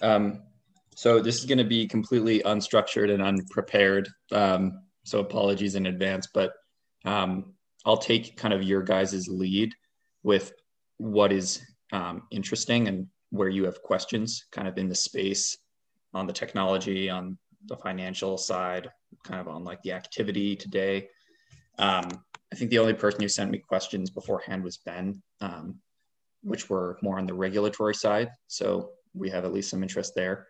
Um, so this is going to be completely unstructured and unprepared. Um, so apologies in advance, but um, I'll take kind of your guys' lead with what is um, interesting and where you have questions kind of in the space on the technology, on the financial side, kind of on like the activity today. Um, I think the only person who sent me questions beforehand was Ben, um, which were more on the regulatory side. So we have at least some interest there.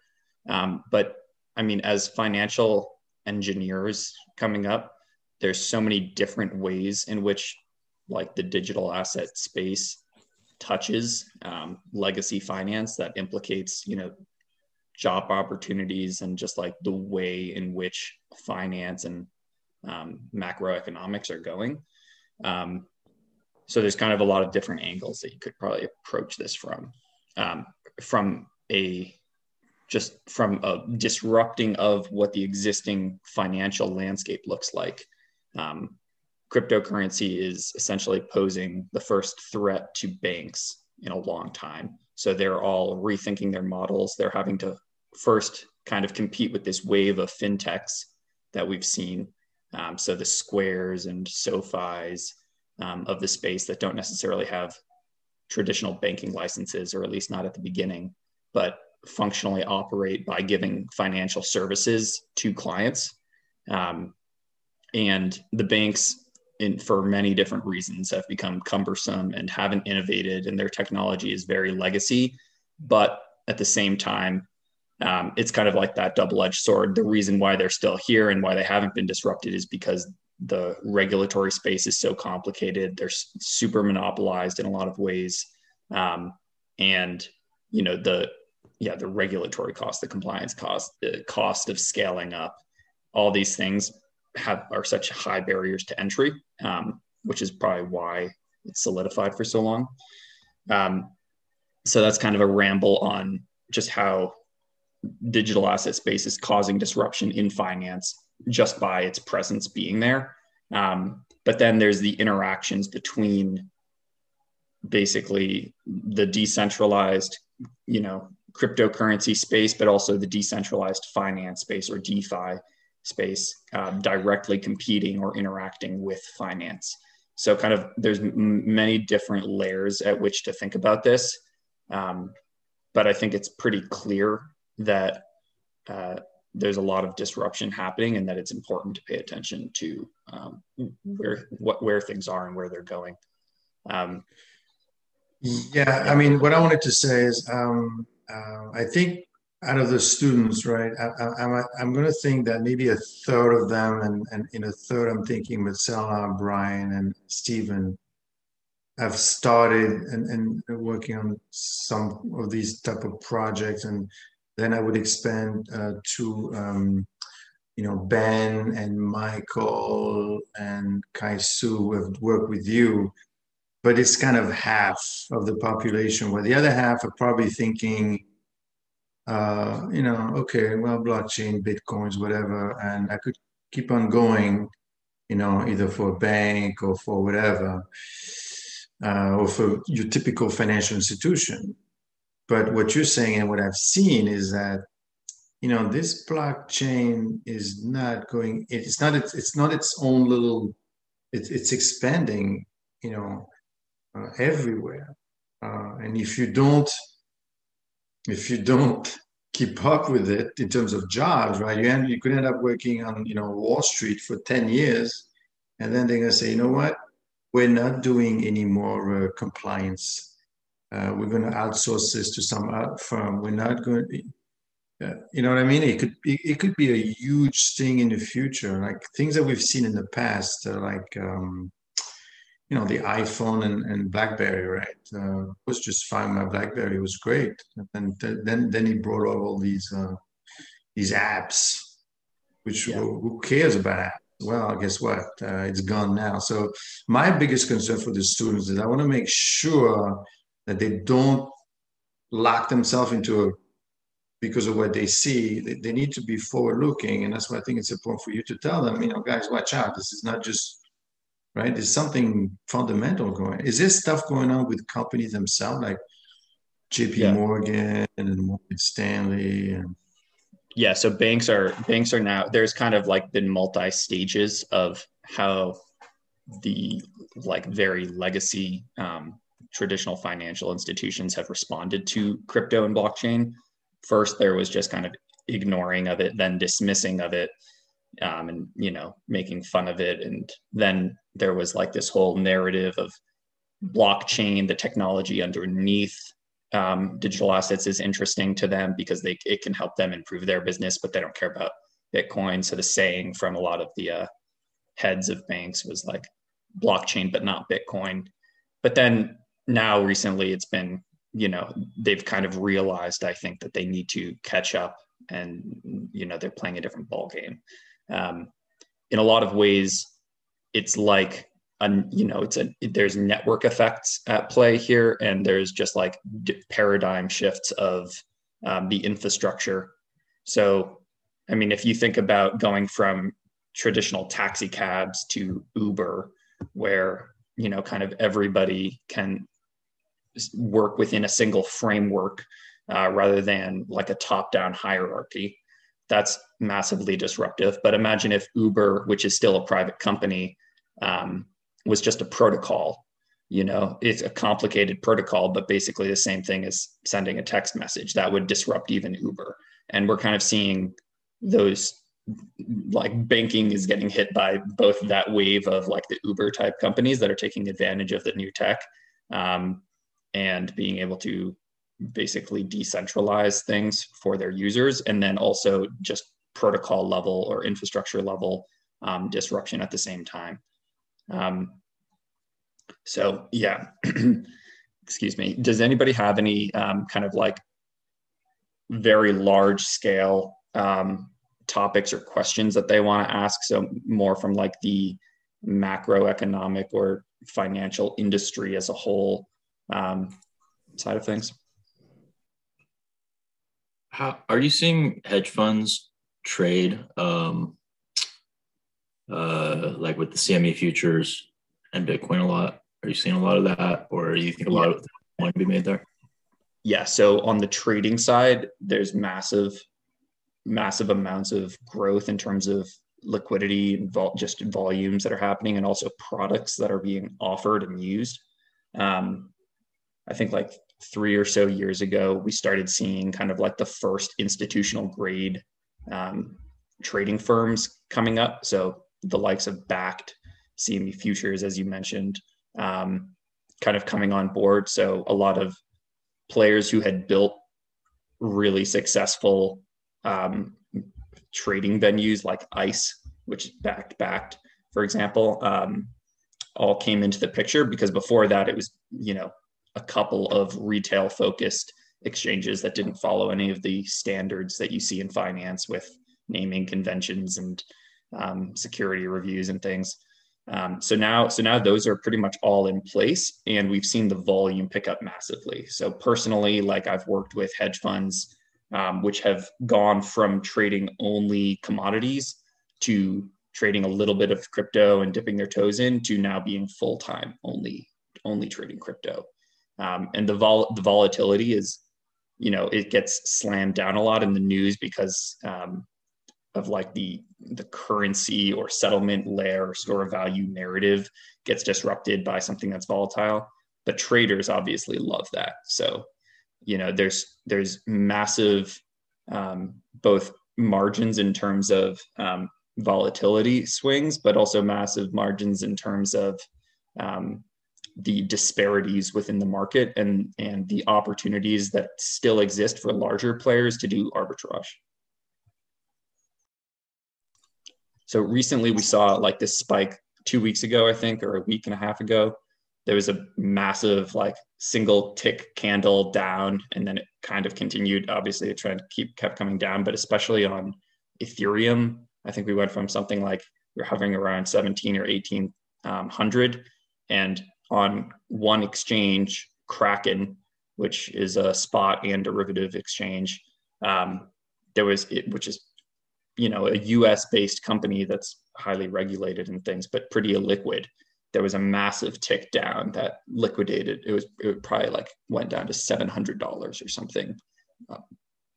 Um, but I mean, as financial engineers coming up, there's so many different ways in which like the digital asset space touches um, legacy finance that implicates, you know, job opportunities and just like the way in which finance and um, macroeconomics are going. Um, so there's kind of a lot of different angles that you could probably approach this from. Um, from a just from a disrupting of what the existing financial landscape looks like. Um, cryptocurrency is essentially posing the first threat to banks in a long time. So they're all rethinking their models. They're having to first kind of compete with this wave of fintechs that we've seen. Um, so the squares and SoFis um, of the space that don't necessarily have traditional banking licenses, or at least not at the beginning, but functionally operate by giving financial services to clients. Um, and the banks, in, for many different reasons, have become cumbersome and haven't innovated, and their technology is very legacy. But at the same time, um, it's kind of like that double-edged sword. The reason why they're still here and why they haven't been disrupted is because the regulatory space is so complicated. They're super monopolized in a lot of ways, um, and you know the yeah the regulatory cost, the compliance cost, the cost of scaling up, all these things have are such high barriers to entry, um, which is probably why it's solidified for so long. Um, so that's kind of a ramble on just how digital asset space is causing disruption in finance just by its presence being there. Um, but then there's the interactions between basically the decentralized, you know, cryptocurrency space, but also the decentralized finance space or DeFi space um, directly competing or interacting with finance. So kind of there's m- many different layers at which to think about this. Um, but I think it's pretty clear that uh, there's a lot of disruption happening and that it's important to pay attention to um, where what where things are and where they're going um, yeah i mean what i wanted to say is um, uh, i think out of the students right I, am I'm, I'm going to think that maybe a third of them and, and in a third i'm thinking Selma, brian and stephen have started and, and working on some of these type of projects and then I would expand uh, to, um, you know, Ben and Michael and Kai Su have worked with you. But it's kind of half of the population, where the other half are probably thinking, uh, you know, okay, well, blockchain, bitcoins, whatever, and I could keep on going, you know, either for a bank or for whatever, uh, or for your typical financial institution. But what you're saying and what I've seen is that you know this blockchain is not going. It's not. It's, not its own little. It's it's expanding. You know, uh, everywhere. Uh, and if you don't, if you don't keep up with it in terms of jobs, right? You end, you could end up working on you know Wall Street for ten years, and then they're gonna say, you know what? We're not doing any more uh, compliance uh, we're to outsource this to some firm. We're not going to, uh, you know what I mean? It could be, it could be a huge thing in the future, like things that we've seen in the past, uh, like um, you know the iPhone and, and BlackBerry, right? Uh, was just fine. My BlackBerry was great, and then then he brought out all these uh, these apps, which yeah. who, who, cares about apps? Well, guess what? Uh, it's gone now. So my biggest concern for the students is I want to make sure that they don't lock themselves into a because of what they see. They, they need to be forward looking. And that's why I think it's important for you to tell them, you know, guys, watch out. This is not just, right? There's something fundamental going Is there stuff going on with companies themselves? Like, JP yeah. Morgan and Morgan Stanley and yeah so banks are banks are now there's kind of like been multi stages of how the like very legacy um, traditional financial institutions have responded to crypto and blockchain first there was just kind of ignoring of it then dismissing of it um, and you know making fun of it and then there was like this whole narrative of blockchain the technology underneath um, digital assets is interesting to them because they it can help them improve their business, but they don't care about Bitcoin. So the saying from a lot of the uh, heads of banks was like blockchain, but not Bitcoin. But then now recently, it's been you know they've kind of realized I think that they need to catch up, and you know they're playing a different ball game. Um, in a lot of ways, it's like you know, it's a there's network effects at play here, and there's just like paradigm shifts of um, the infrastructure. So, I mean, if you think about going from traditional taxi cabs to Uber, where you know, kind of everybody can work within a single framework uh, rather than like a top-down hierarchy. That's massively disruptive. But imagine if Uber, which is still a private company, um, was just a protocol you know it's a complicated protocol but basically the same thing as sending a text message that would disrupt even uber and we're kind of seeing those like banking is getting hit by both that wave of like the uber type companies that are taking advantage of the new tech um, and being able to basically decentralize things for their users and then also just protocol level or infrastructure level um, disruption at the same time um, so yeah, excuse me. Does anybody have any um, kind of like very large scale um, topics or questions that they want to ask? So more from like the macroeconomic or financial industry as a whole um, side of things. How are you seeing hedge funds trade um, uh, like with the CME futures and Bitcoin a lot? Are you seeing a lot of that, or do you think a lot yeah. of money to be made there? Yeah. So on the trading side, there's massive, massive amounts of growth in terms of liquidity and vol- just volumes that are happening, and also products that are being offered and used. Um, I think like three or so years ago, we started seeing kind of like the first institutional grade um, trading firms coming up. So the likes of Bakkt, CME Futures, as you mentioned, um, kind of coming on board. So a lot of players who had built really successful um, trading venues like ICE, which backed, Bakkt, for example, um, all came into the picture because before that it was you know a couple of retail focused exchanges that didn't follow any of the standards that you see in finance with naming conventions and um, security reviews and things. Um, so now, so now those are pretty much all in place, and we've seen the volume pick up massively. So personally, like I've worked with hedge funds, um, which have gone from trading only commodities to trading a little bit of crypto and dipping their toes in to now being full time only only trading crypto. Um, and the vol the volatility is, you know, it gets slammed down a lot in the news because um, of like the the currency or settlement layer or store of value narrative gets disrupted by something that's volatile. But traders obviously love that. So you know there's there's massive um, both margins in terms of um, volatility swings but also massive margins in terms of um, the disparities within the market and and the opportunities that still exist for larger players to do arbitrage So recently we saw like this spike two weeks ago, I think, or a week and a half ago. There was a massive like single tick candle down, and then it kind of continued. Obviously, the trend keep kept coming down, but especially on Ethereum, I think we went from something like we are hovering around 17 or 1800, um, and on one exchange, Kraken, which is a spot and derivative exchange, um, there was it, which is you know a US based company that's highly regulated and things, but pretty illiquid. there was a massive tick down that liquidated. It was it probably like went down to seven hundred dollars or something uh,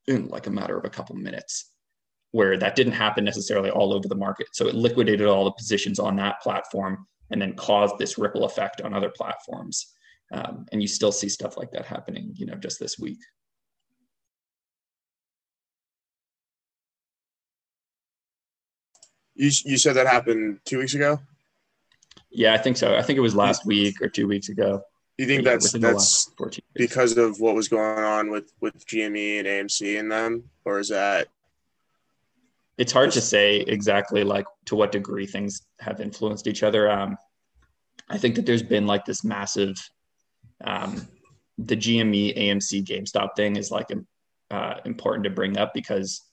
in like a matter of a couple minutes, where that didn't happen necessarily all over the market. So it liquidated all the positions on that platform and then caused this ripple effect on other platforms. Um, and you still see stuff like that happening, you know, just this week. You, you said that happened two weeks ago. Yeah, I think so. I think it was last week or two weeks ago. You think Yeah, that's that's last 14 days. because of what was going on with with GME and AMC and them, or is that it's hard to say exactly like to what degree things have influenced each other. Um, I think that there's been like this massive, um, the GME AMC GameStop thing is like uh, important to bring up because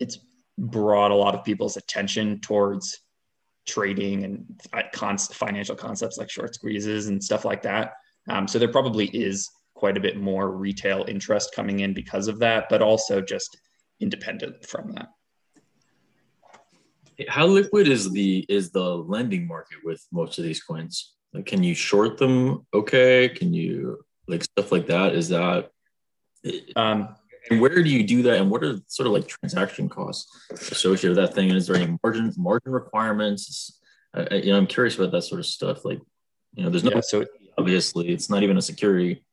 it's brought a lot of people's attention towards trading and con- financial concepts like short squeezes and stuff like that. Um, so there probably is quite a bit more retail interest coming in because of that, but also just independent from that. How liquid is the is the lending market with most of these coins? Like, can you short them? Okay, can you like stuff like that? Is that Um, and where do you do that? And what are sort of like transaction costs associated with that thing? And is there any margin margin requirements? I, you know, I'm curious about that sort of stuff. Like, you know, there's no yeah, so obviously it's not even a security.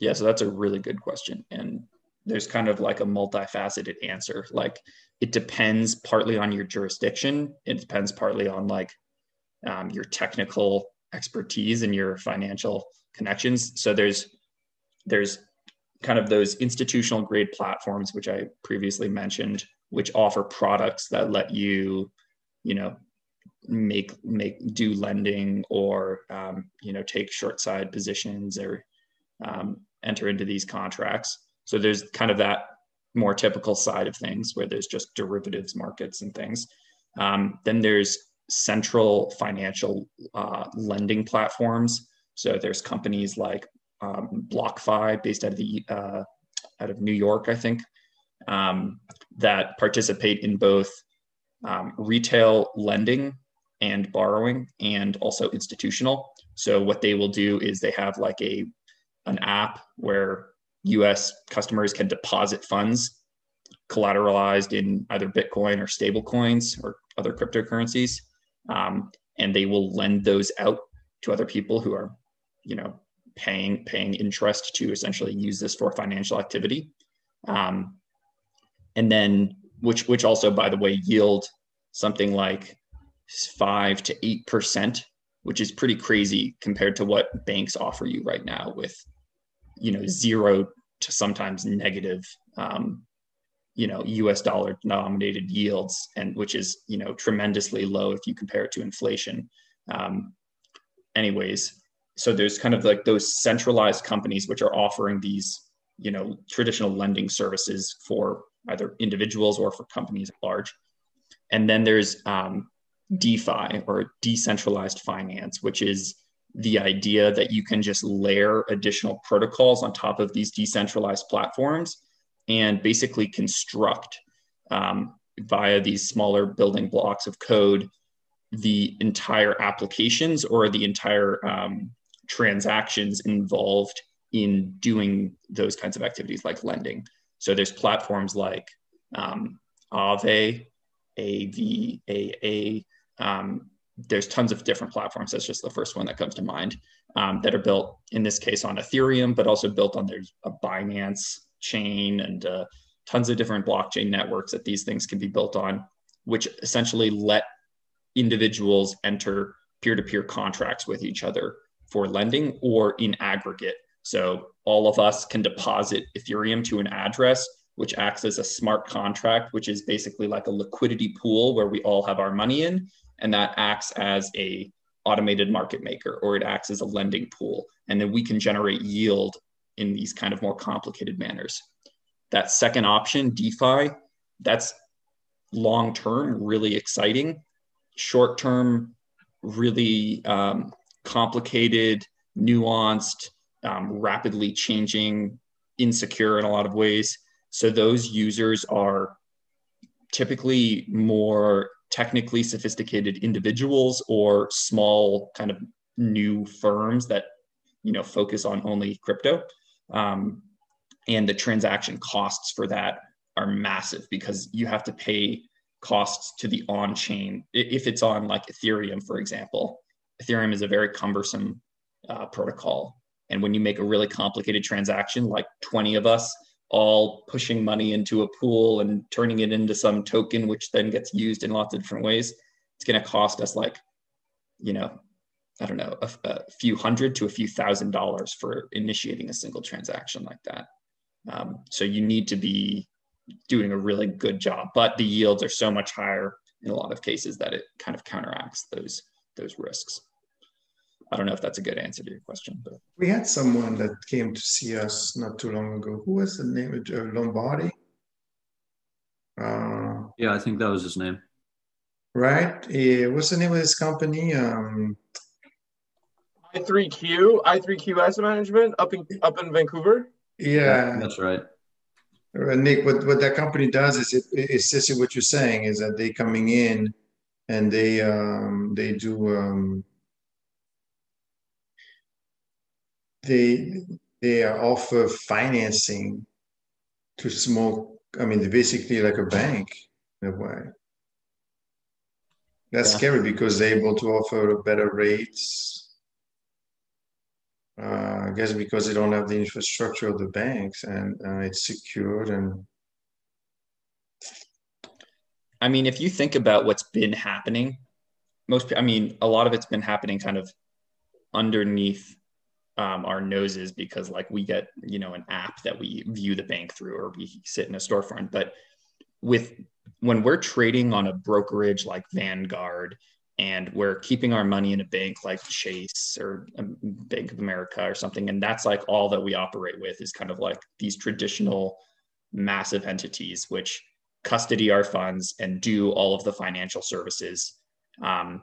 Yeah, so that's a really good question. And there's kind of like a multifaceted answer. Like it depends partly on your jurisdiction, it depends partly on like um, your technical expertise and your financial connections. So there's there's kind of those institutional grade platforms which I previously mentioned, which offer products that let you, you know, make make do lending or um, you know take short side positions or um, enter into these contracts. So there's kind of that more typical side of things where there's just derivatives markets and things. Um, then there's central financial uh, lending platforms. So there's companies like um, BlockFi, based out of the uh, out of New York, I think, um, that participate in both um, retail lending and borrowing, and also institutional. So what they will do is they have like a an app where US customers can deposit funds collateralized in either Bitcoin or stable coins or other cryptocurrencies. Um, and they will lend those out to other people who are, you know, paying paying interest to essentially use this for financial activity. Um, and then which which also by the way yield something like five to eight percent, which is pretty crazy compared to what banks offer you right now with you know zero to sometimes negative um, you know us dollar denominated yields and which is you know tremendously low if you compare it to inflation. Um, anyways so there's kind of like those centralized companies which are offering these you know traditional lending services for either individuals or for companies at large. And then there's um, defi or decentralized finance which is the idea that you can just layer additional protocols on top of these decentralized platforms and basically construct um, via these smaller building blocks of code the entire applications or the entire um, transactions involved in doing those kinds of activities like lending. So there's platforms like um, Aave, A-V-A-A. Um, there's tons of different platforms. That's just the first one that comes to mind um, that are built in this case on Ethereum, but also built on there's a Binance chain and uh, tons of different blockchain networks that these things can be built on, which essentially let individuals enter peer-to-peer contracts with each other for lending or in aggregate. So all of us can deposit Ethereum to an address, which acts as a smart contract, which is basically like a liquidity pool where we all have our money in and that acts as a automated market maker or it acts as a lending pool. And then we can generate yield in these kind of more complicated manners. That second option defi that's long term really exciting. Short term really um, complicated nuanced um, rapidly changing insecure in a lot of ways so those users are typically more technically sophisticated individuals or small kind of new firms that you know focus on only crypto. Um, and the transaction costs for that are massive because you have to pay costs to the on chain if it's on like ethereum for example ethereum is a very cumbersome uh, protocol. And when you make a really complicated transaction like 20 of us all pushing money into a pool and turning it into some token which then gets used in lots of different ways. It's going to cost us like you know i don't know a, a, few hundred to a few thousand dollars for initiating a single transaction like that. Um, so you need to be doing a really good job but the yields are so much higher in a lot of cases that it kind of counteracts those those risks I don't know if that's a good answer to your question, but we had someone that came to see us not too long ago. Who was the name of uh, Lombardi? Uh, yeah, I think that was his name. Right. Yeah. What's the name of this company? Um, i3Q, i3Q Asset Management up in up in Vancouver. Yeah, yeah that's right. Uh, Nick, what, what that company does is it, it's just what you're saying is that they coming in and they um, they do um, they they offer financing to small. I mean, they're basically like a bank in a way. That's yeah. scary because they're able to offer better rates. Uh, I guess because they don't have the infrastructure of the banks and uh, it's secured and. I mean, if you think about what's been happening, most, I mean, a lot of it's been happening kind of underneath um, our noses because like we get you know an app that we view the bank through or we sit in a storefront. But with when we're trading on a brokerage like vanguard and we're keeping our money in a bank like chase or bank of america or something and that's like all that we operate with is kind of like these traditional massive entities which custody our funds and do all of the financial services um,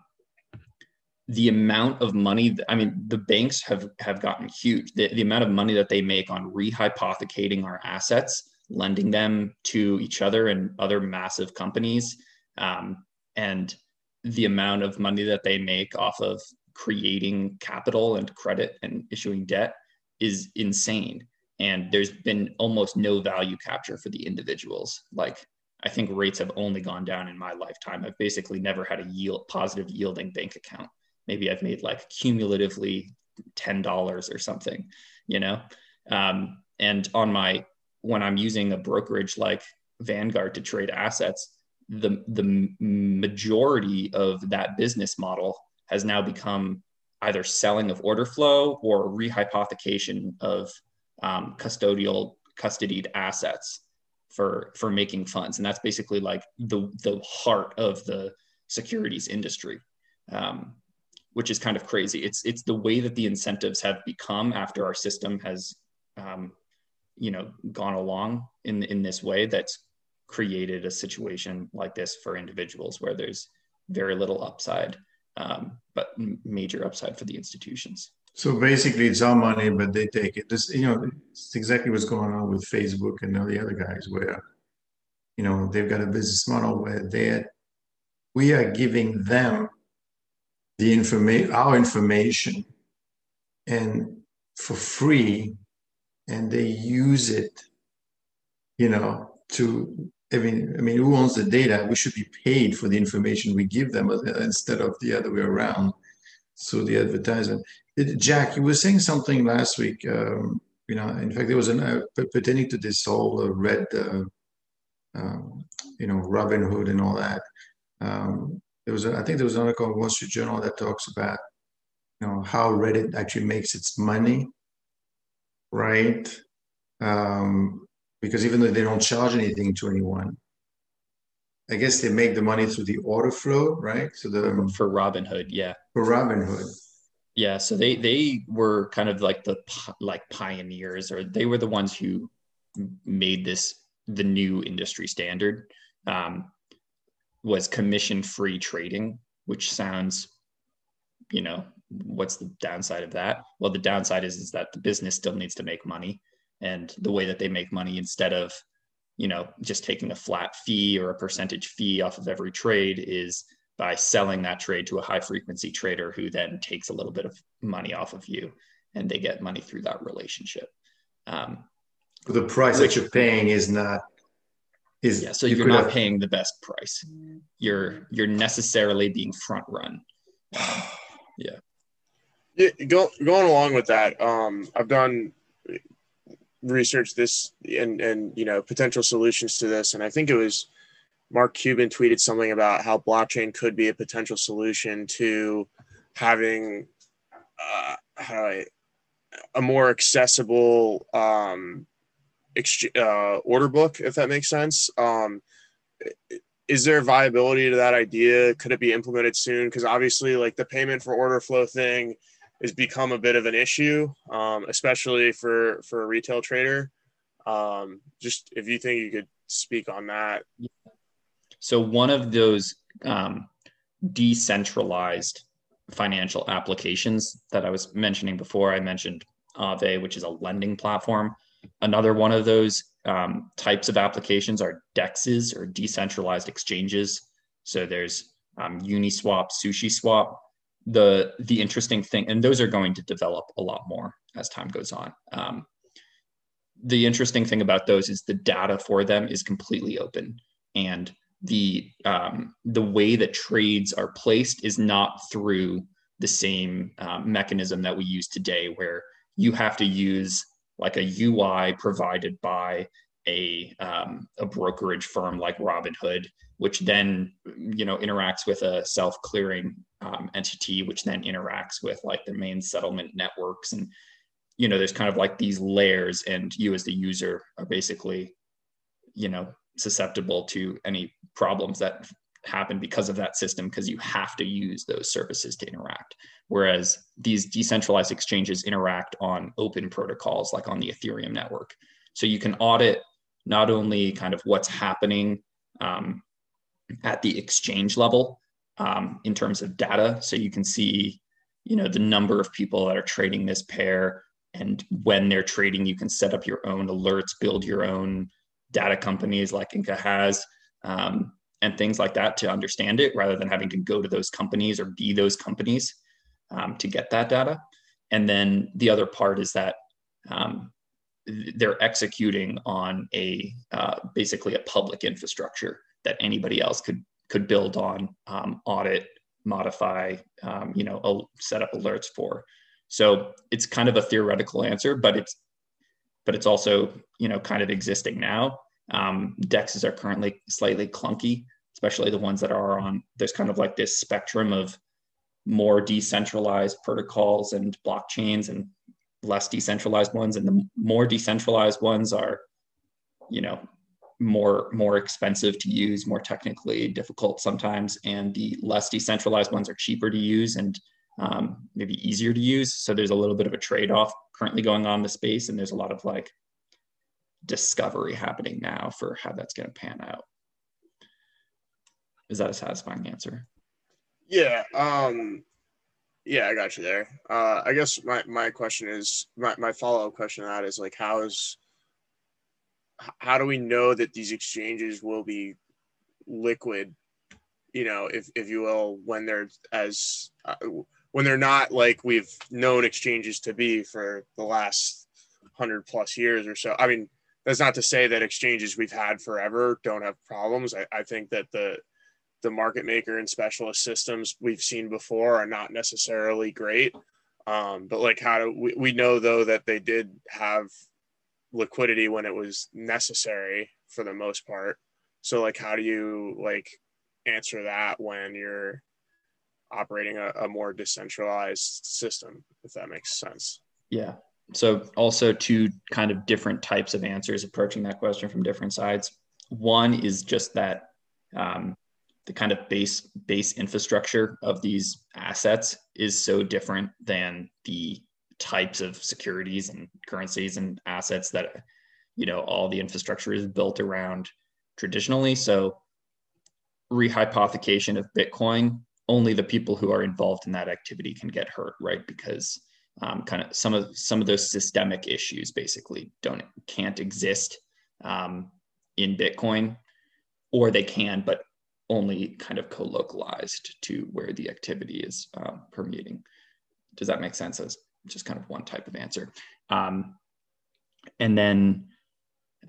the amount of money i mean the banks have have gotten huge. The, the amount of money that they make on rehypothecating our assets lending them to each other and other massive companies um, and the amount of money that they make off of creating capital and credit and issuing debt is insane. And there's been almost no value capture for the individuals. Like i think rates have only gone down in my lifetime. I've basically never had a yield positive yielding bank account maybe I've made like cumulatively $10 or something, you know? Um, and on my, when I'm using a brokerage like Vanguard to trade assets, the, the majority of that business model has now become either selling of order flow or rehypothecation of um, custodial custodied assets for for making funds and that's basically like the the heart of the securities industry um, which is kind of crazy. It's it's the way that the incentives have become after our system has, um, you know, gone along in in this way that's created a situation like this for individuals where there's very little upside, um, but major upside for the institutions. So basically, it's our money, but they take it. This, you know, it's exactly what's going on with Facebook and all the other guys, where, you know, they've got a business model where they're, we are giving them the information, our information, and for free, and they use it, you know, to. I mean, I mean, who owns the data? We should be paid for the information we give them instead of the other way around. So the advertisement. Jack, you were saying something last week. Um, you know, in fact, there was an uh, pertaining to this whole uh, red, uh, um, you know, Robinhood and all that. Um, there was a, I think there was an article in Wall Street Journal that talks about you know how Reddit actually makes its money, right? Um, because even though they don't charge anything to anyone, I guess they make the money through the order flow, right? So the for Robinhood, yeah. For Robinhood. Yeah, so they they were kind of like the like pioneers, or they were the ones who made this the new industry standard. Um, was commission free trading, which sounds, you know, what's the downside of that? Well, the downside is, is that the business still needs to make money. And the way that they make money instead of, you know, just taking a flat fee or a percentage fee off of every trade is by selling that trade to a high frequency trader who then takes a little bit of money off of you and they get money through that relationship. Um, the price Which- that you're paying is not is yeah, so you you're not have- paying the best price. You're you're necessarily being front run. Yeah, go, going along with that, um, I've done research this and and you know potential solutions to this, and I think it was Mark Cuban tweeted something about how blockchain could be a potential solution to having uh, how do I, a more accessible um, ex- uh, order book, if that makes sense. Um, is there viability to that idea? Could it be implemented soon? Because obviously, like the payment for order flow thing has become a bit of an issue, um, especially for for a retail trader. Um, just if you think you could speak on that. So one of those um, decentralized financial applications that I was mentioning before, I mentioned Aave, which is a lending platform. Another one of those um, types of applications are DEXs or decentralized exchanges. So there's um, Uniswap, SushiSwap. The the interesting thing, and those are going to develop a lot more as time goes on. Um, the interesting thing about those is the data for them is completely open, and the um, the way that trades are placed is not through the same um, mechanism that we use today, where you have to use like a UI provided by a um, a brokerage firm like Robinhood, which then you know interacts with a self clearing um, entity, which then interacts with like the main settlement networks, and you know there's kind of like these layers, and you as the user are basically you know susceptible to any problems that happen because of that system because you have to use those services to interact. Whereas these decentralized exchanges interact on open protocols like on the ethereum network. So you can audit not only kind of what's happening um, at the exchange level um, in terms of data. So you can see you know the number of people that are trading this pair and when they're trading you can set up your own alerts build your own data companies like inca has. Um, and things like that to understand it rather than having to go to those companies or be those companies um, to get that data. And then the other part is that um, they're executing on a uh, basically a public infrastructure that anybody else could could build on, um, audit, modify, um, you know, set up alerts for. So it's kind of a theoretical answer, but it's but it's also you know kind of existing now. Um, dexes are currently slightly clunky, especially the ones that are on. There's kind of like this spectrum of more decentralized protocols and blockchains and less decentralized ones. And the more decentralized ones are, you know, more more expensive to use, more technically difficult sometimes, and the less decentralized ones are cheaper to use and um, maybe easier to use. So there's a little bit of a trade off currently going on in the space, and there's a lot of like discovery happening now for how that's going to pan out. Is that a satisfying answer? Yeah. Um, yeah, I got you there. Uh, I guess my, my question is my, my follow up question to that is like, how is, how do we know that these exchanges will be liquid, you know, if, if you will, when they're as, uh, when they're not like we've known exchanges to be for the last hundred plus years or so. I mean, that's not to say that exchanges we've had forever don't have problems. I, I think that the, the market maker and specialist systems we've seen before are not necessarily great. Um, but like how do we, we know though that they did have liquidity when it was necessary for the most part. So like how do you like answer that when you're operating a, a more decentralized system, if that makes sense? Yeah. So also two kind of different types of answers approaching that question from different sides. One is just that um, the kind of base base infrastructure of these assets is so different than the types of securities and currencies and assets that you know all the infrastructure is built around traditionally. So rehypothecation of Bitcoin, only the people who are involved in that activity can get hurt, right? Because um, kind of some of some of those systemic issues basically don't can't exist um, in Bitcoin, or they can, but only kind of co-localized to where the activity is uh, permeating. Does that make sense? As just kind of one type of answer. Um, and then,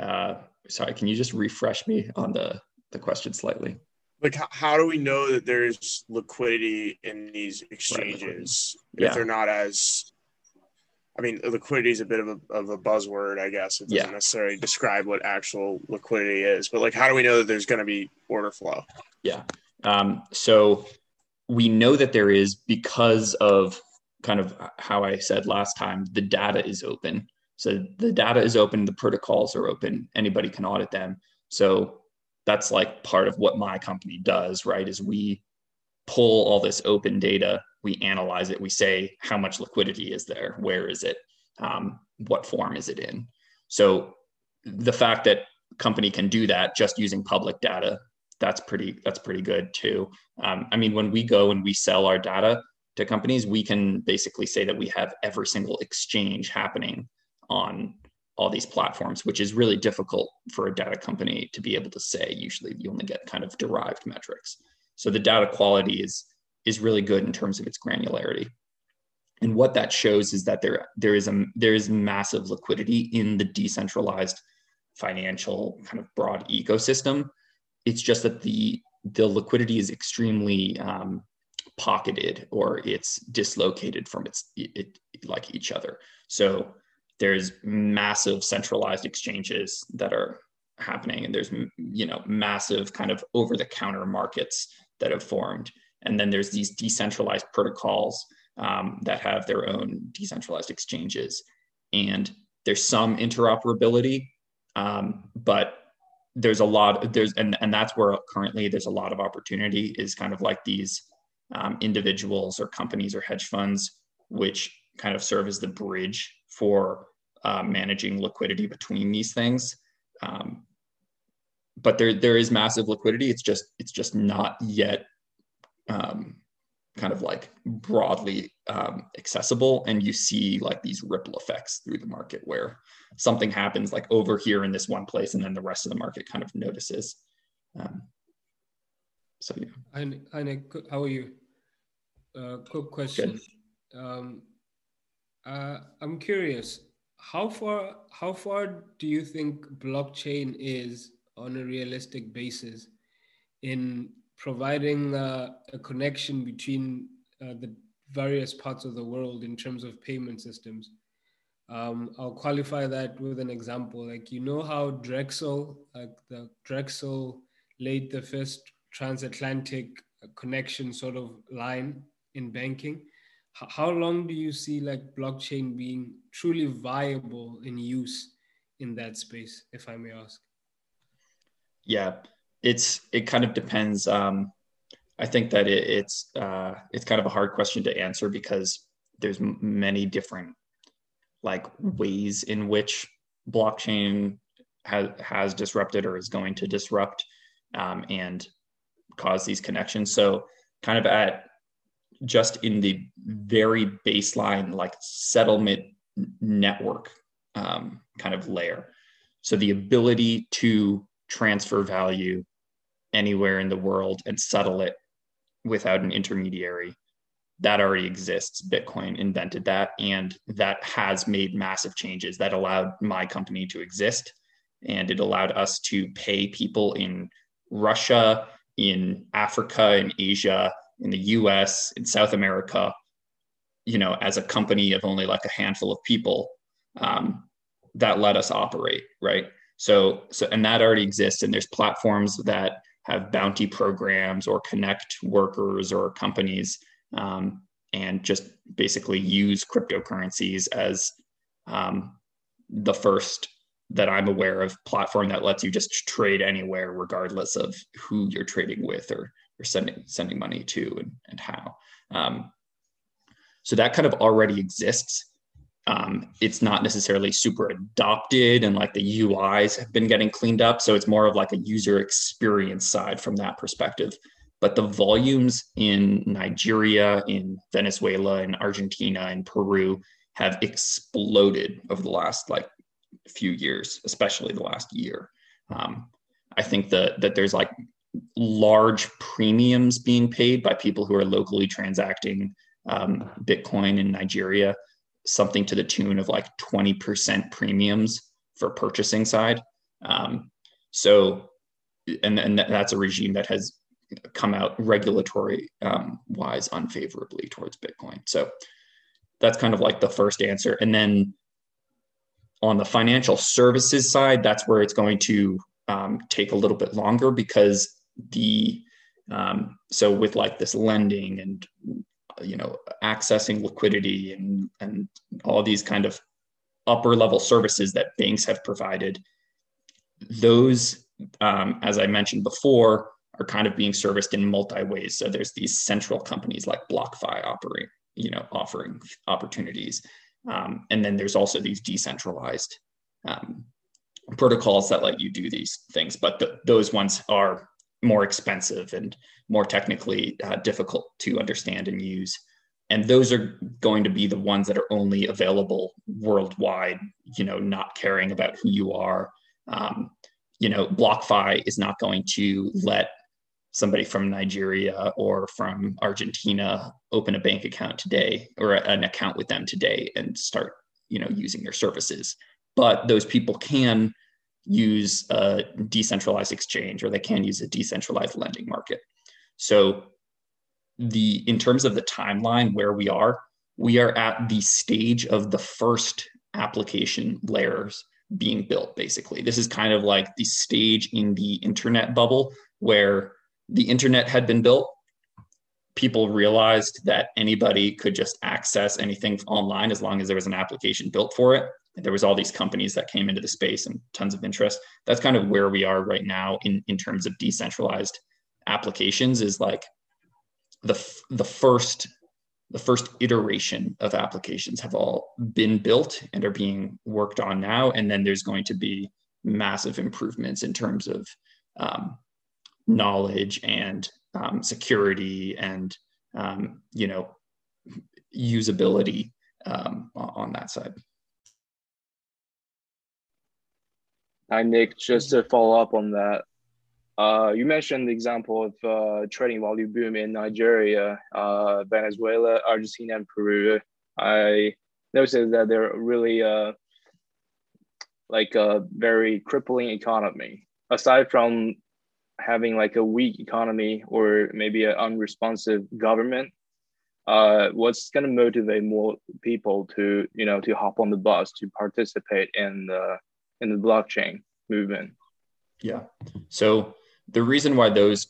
uh, sorry, can you just refresh me on the the question slightly? Like, how, how do we know that there's liquidity in these exchanges right, if yeah. they're not as I mean, liquidity is a bit of a, of a buzzword, I guess. It doesn't Yeah. necessarily describe what actual liquidity is, but like, how do we know that there's going to be order flow? Yeah. Um, so we know that there is because of kind of how I said last time, the data is open. So the data is open, the protocols are open, anybody can audit them. So that's like part of what my company does, right? Is we pull all this open data, we analyze it, we say how much liquidity is there, where is it, um, what form is it in. So the fact that company can do that just using public data that's pretty that's pretty good too. Um, i mean when we go and we sell our data to companies we can basically say that we have every single exchange happening on all these platforms which is really difficult for a data company to be able to say. Usually you only get kind of derived metrics. So the data quality is is really good in terms of its granularity. And what that shows is that there there is a there is massive liquidity in the decentralized financial kind of broad ecosystem. It's just that the the liquidity is extremely um, pocketed or it's dislocated from its it, like each other. So there's massive centralized exchanges that are happening and there's you know massive kind of over the counter markets that have formed and then there's these decentralized protocols um, that have their own decentralized exchanges. And there's some interoperability um, but there's a lot there's and, and that's where currently there's a lot of opportunity is kind of like these um, individuals or companies or hedge funds which kind of serve as the bridge for uh, managing liquidity between these things. Um, but there there is massive liquidity. It's just it's just not yet um, kind of like broadly um, accessible and you see like these ripple effects through the market where something happens like over here in this one place and then the rest of the market kind of notices um, so yeah And and how are you? Uh, quick question. Um, uh, I'm curious. How far how far do you think blockchain is on a realistic basis in providing uh, a connection between uh, the various parts of the world in terms of payment systems? Um, I'll qualify that with an example. Like you know how Drexel, like the Drexel, laid the first transatlantic connection sort of line in banking. H- how long do you see like blockchain being truly viable in use in that space, if I may ask? yeah it's it kind of depends um, i think that it, it's uh, it's kind of a hard question to answer because there's many different like ways in which blockchain has has disrupted or is going to disrupt um, and cause these connections. So kind of at just in the very baseline like settlement network um, kind of layer. So the ability to transfer value anywhere in the world and settle it without an intermediary. That already exists. Bitcoin invented that and that has made massive changes that allowed my company to exist. And it allowed us to pay people in russia in africa in asia in the us in south america you know as a company of only like a handful of people um, that let us operate right? So so and that already exists and there's platforms that have bounty programs or connect workers or companies um, and just basically use cryptocurrencies as um, the first that I'm aware of platform that lets you just trade anywhere, regardless of who you're trading with or, or sending sending money to and, and how. Um, so that kind of already exists. Um, it's not necessarily super adopted and like the UIs have been getting cleaned up. So it's more of like a user experience side from that perspective. But the volumes in Nigeria, in Venezuela, in Argentina, in Peru have exploded over the last like few years, especially the last year. Um, I think that that there's like large premiums being paid by people who are locally transacting um, Bitcoin in Nigeria, something to the tune of like 20% premiums for purchasing side. Um, so, and, and that's a regime that has come out regulatory um, wise unfavorably towards Bitcoin. So that's kind of like the first answer. And then on the financial services side, that's where it's going to um, take a little bit longer because the um, so with like this lending and you know accessing liquidity and and all these kind of upper level services that banks have provided those um, as i mentioned before are kind of being serviced in multi ways. So there's these central companies like blockfi operating you know offering opportunities. Um, and then there's also these decentralized um, protocols that let you do these things. But the, those ones are more expensive and more technically uh, difficult to understand and use. And those are going to be the ones that are only available worldwide you know not caring about who you are. Um, you know blockfi is not going to let somebody from nigeria or from argentina open a bank account today or an account with them today and start you know using your services. But those people can use a decentralized exchange or they can use a decentralized lending market. So the in terms of the timeline where we are, we are at the stage of the first application layers being built basically. This is kind of like the stage in the internet bubble where the internet had been built. People realized that anybody could just access anything online as long as there was an application built for it. There was all these companies that came into the space and tons of interest. That's kind of where we are right now in in terms of decentralized applications is like the the first the first iteration of applications have all been built and are being worked on now and then there's going to be massive improvements in terms of um, knowledge and um, security and um, you know usability um, on that side Hi, Nick. Just to follow up on that, uh, you mentioned the example of uh, trading volume boom in Nigeria, uh, Venezuela, Argentina, and Peru. I noticed that they're really uh, like a very crippling economy. Aside from having like a weak economy or maybe an unresponsive government, uh, what's going to motivate more people to you know to hop on the bus to participate in the in the blockchain movement. Yeah. So the reason why those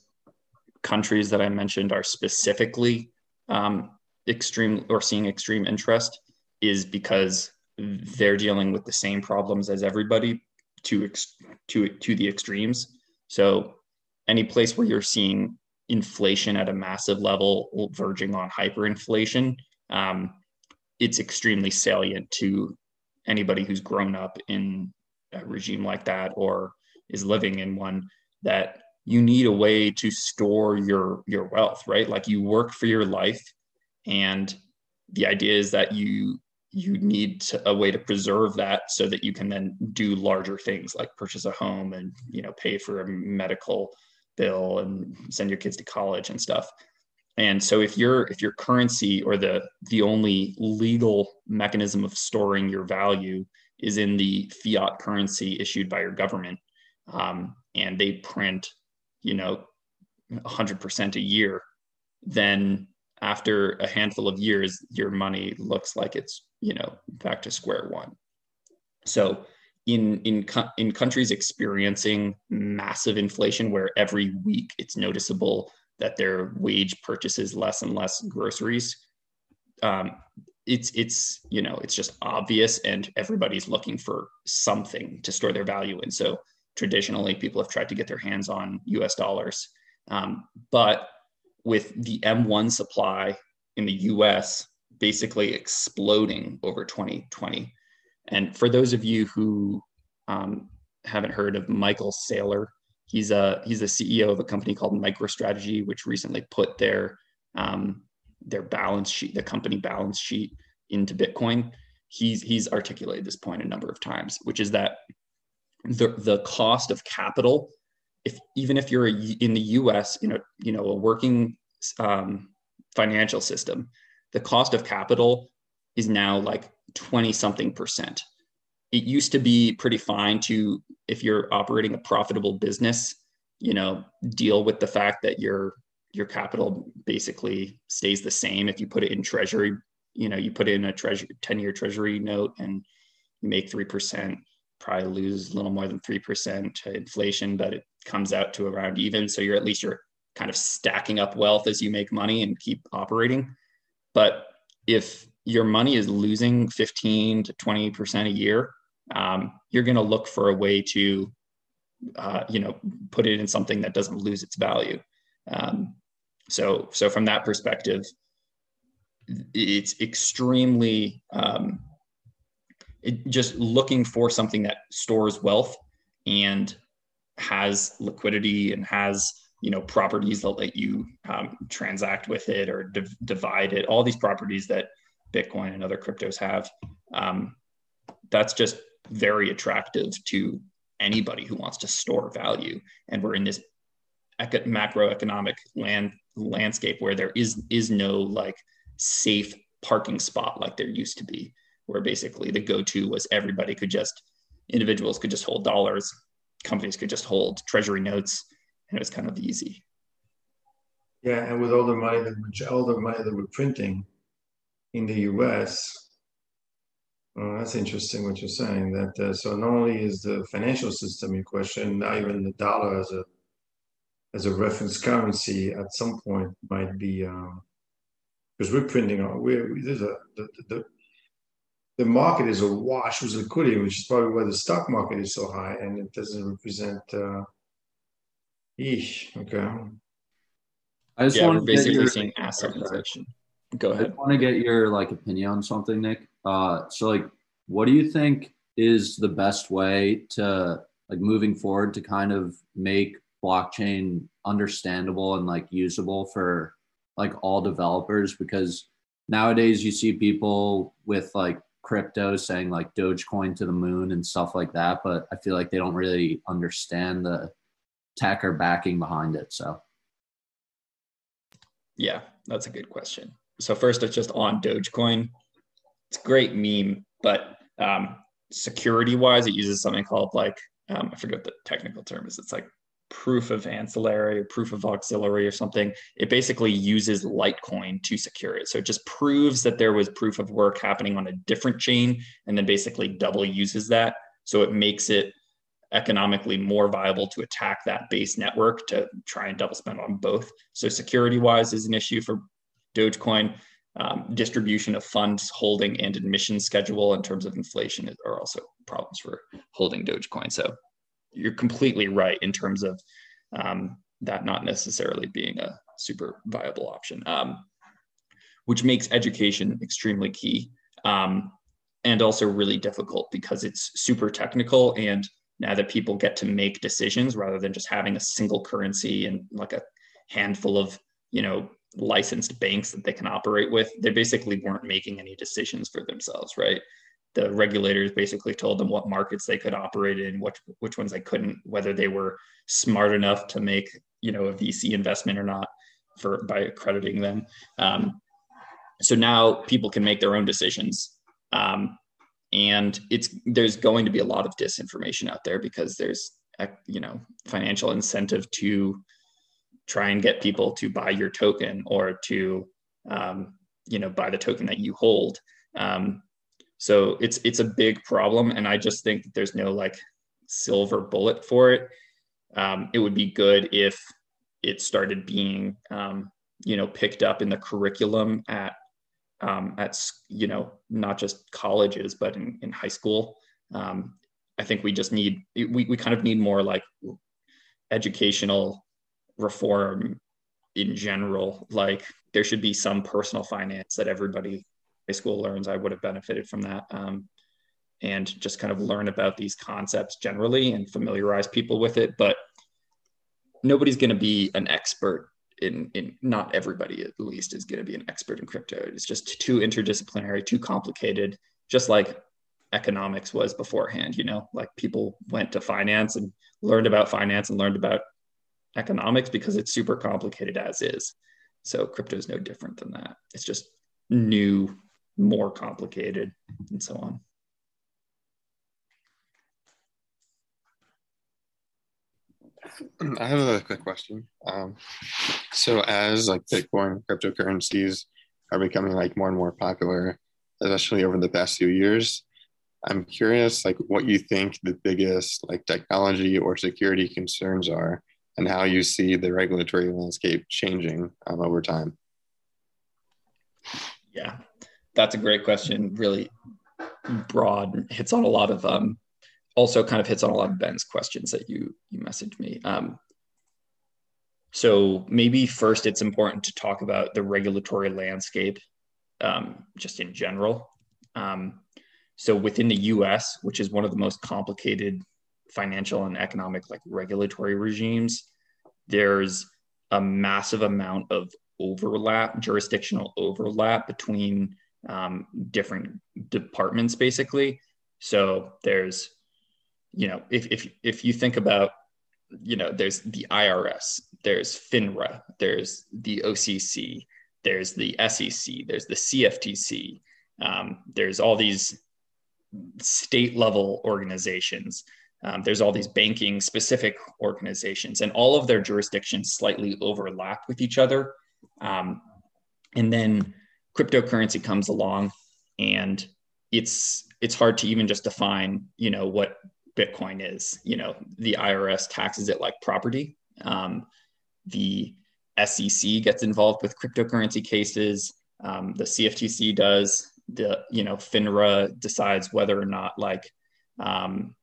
countries that I mentioned are specifically um, extreme or seeing extreme interest is because they're dealing with the same problems as everybody to to to the extremes. So any place where you're seeing inflation at a massive level, verging on hyperinflation, um, it's extremely salient to anybody who's grown up in a regime like that or is living in one that you need a way to store your your wealth right? Like you work for your life and the idea is that you you need to, a way to preserve that so that you can then do larger things like purchase a home and you know pay for a medical bill and send your kids to college and stuff. And so if your if your currency or the the only legal mechanism of storing your value is in the fiat currency issued by your government, um, and they print, you know, 100% a year, then after a handful of years, your money looks like it's, you know, back to square one. So in in in countries experiencing massive inflation where every week it's noticeable that their wage purchases less and less groceries um, it's it's you know it's just obvious and everybody's looking for something to store their value in so traditionally people have tried to get their hands on us dollars. Um, but with the m1 supply in the us basically exploding over 2020 and for those of you who um, haven't heard of michael saylor he's a he's a ceo of a company called microstrategy which recently put their um, their balance sheet, the company balance sheet into Bitcoin, he's he's articulated this point a number of times, which is that the the cost of capital if even if you're a, in the us you know you know a working um, financial system the cost of capital is now like 20 something percent. It used to be pretty fine to if you're operating a profitable business you know deal with the fact that your your capital basically stays the same. If you put it in treasury you know you put in a treasury 10 year treasury note and you make 3% probably lose a little more than 3% to inflation but it comes out to around even. So you're at least you're kind of stacking up wealth as you make money and keep operating. But if your money is losing 15 to 20% a year um, you're going to look for a way to uh, you know put it in something that doesn't lose its value. Um, so so from that perspective it's extremely um, it, just looking for something that stores wealth and has liquidity and has you know properties that let you um, transact with it or div- divide it all these properties that bitcoin and other cryptos have um, that's just very attractive to anybody who wants to store value. And we're in this eco- macroeconomic land landscape where there is is no like safe parking spot like there used to be where basically the go-to was everybody could just individuals could just hold dollars companies could just hold treasury notes and it was kind of easy yeah and with all the money that all the money that we're printing in the us Oh, that's interesting what you're saying. That uh, so not only is the financial system in question, now even the dollar as a as a reference currency at some point might be because um, we're printing on we're there's a the, the the market is awash with liquidity, which is probably why the stock market is so high, and it doesn't represent. Uh, eesh, okay. I just yeah, want we're basically your, seeing asset inflation. Go ahead. I want to get your like opinion on something, Nick. Uh, so like, what do you think is the best way to like moving forward to kind of make blockchain understandable and like usable for like all developers? Because nowadays you see people with like crypto saying like Dogecoin to the moon and stuff like that, but I feel like they don't really understand the tech or backing behind it. So, yeah, that's a good question. So first, it's just on Dogecoin it's a great meme, but um, security wise, it uses something called like um, I forget what the technical term is. It's like proof of ancillary or proof of auxiliary or something. It basically uses Litecoin to secure it. So it just proves that there was proof of work happening on a different chain and then basically double uses that. So it makes it economically more viable to attack that base network to try and double spend on both. So security wise is an issue for Dogecoin um, distribution of funds holding and emission schedule in terms of inflation are also problems for holding Dogecoin. So you're completely right in terms of um, that not necessarily being a super viable option, um, which makes education extremely key um, and also really difficult because it's super technical. And now that people get to make decisions rather than just having a single currency and like a handful of you know licensed banks that they can operate with, they basically weren't making any decisions for themselves, right? The regulators basically told them what markets they could operate in, which which ones they couldn't, whether they were smart enough to make you know a VC investment or not for by accrediting them. Um, so now people can make their own decisions, um, and it's there's going to be a lot of disinformation out there because there's you know financial incentive to try and get people to buy your token or to um, you know buy the token that you hold um, so it's it's a big problem and i just think that there's no like silver bullet for it um, it would be good if it started being um, you know picked up in the curriculum at um, at you know not just colleges but in, in high school um, i think we just need we, we kind of need more like educational reform in general. Like there should be some personal finance that everybody school learns. I would have benefited from that. Um, and just kind of learn about these concepts generally and familiarize people with it. But nobody's going to be an expert in, in not everybody at least is going to be an expert in crypto. It's just too interdisciplinary, too complicated, just like economics was beforehand, you know, like people went to finance and learned about finance and learned about economics because it's super complicated as is. So crypto is no different than that. It's just new, more complicated, and so on. I have a quick question. Um, so as like Bitcoin cryptocurrencies are becoming like more and more popular, especially over the past few years, I'm curious like what you think the biggest like technology or security concerns are and how you see the regulatory landscape changing um, over time. Yeah, that's a great question. Really broad, hits on a lot of um, also kind of hits on a lot of Ben's questions that you you messaged me. Um, so maybe first, it's important to talk about the regulatory landscape, um, just in general. Um, so within the U.S., which is one of the most complicated financial and economic like regulatory regimes, there's a massive amount of overlap, jurisdictional overlap between um, different departments, basically. So there's you know, if if if you think about, you know, there's the IRS, there's FINRA, there's the OCC, there's the SEC, there's the CFTC, um, there's all these state level organizations. Um, there's all these banking specific organizations, and all of their jurisdictions slightly overlap with each other. Um, and then cryptocurrency comes along, and it's it's hard to even just define, you know, what Bitcoin is. You know, the IRS taxes it like property. Um, the SEC gets involved with cryptocurrency cases. Um, the CFTC does. The you know FINRA decides whether or not like um,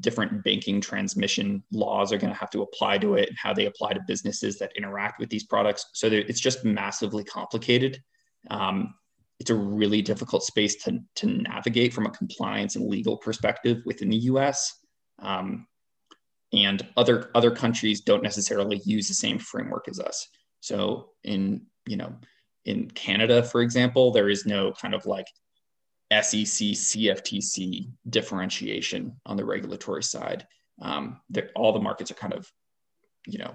different banking transmission laws are going to have to apply to it and how they apply to businesses that interact with these products. So it's just massively complicated. Um, it's a really difficult space to, to navigate from a compliance and legal perspective within the US. Um, and other other countries don't necessarily use the same framework as us. So in you know in Canada, for example, there is no kind of like SEC CFTC differentiation on the regulatory side. Um, all the markets are kind of you know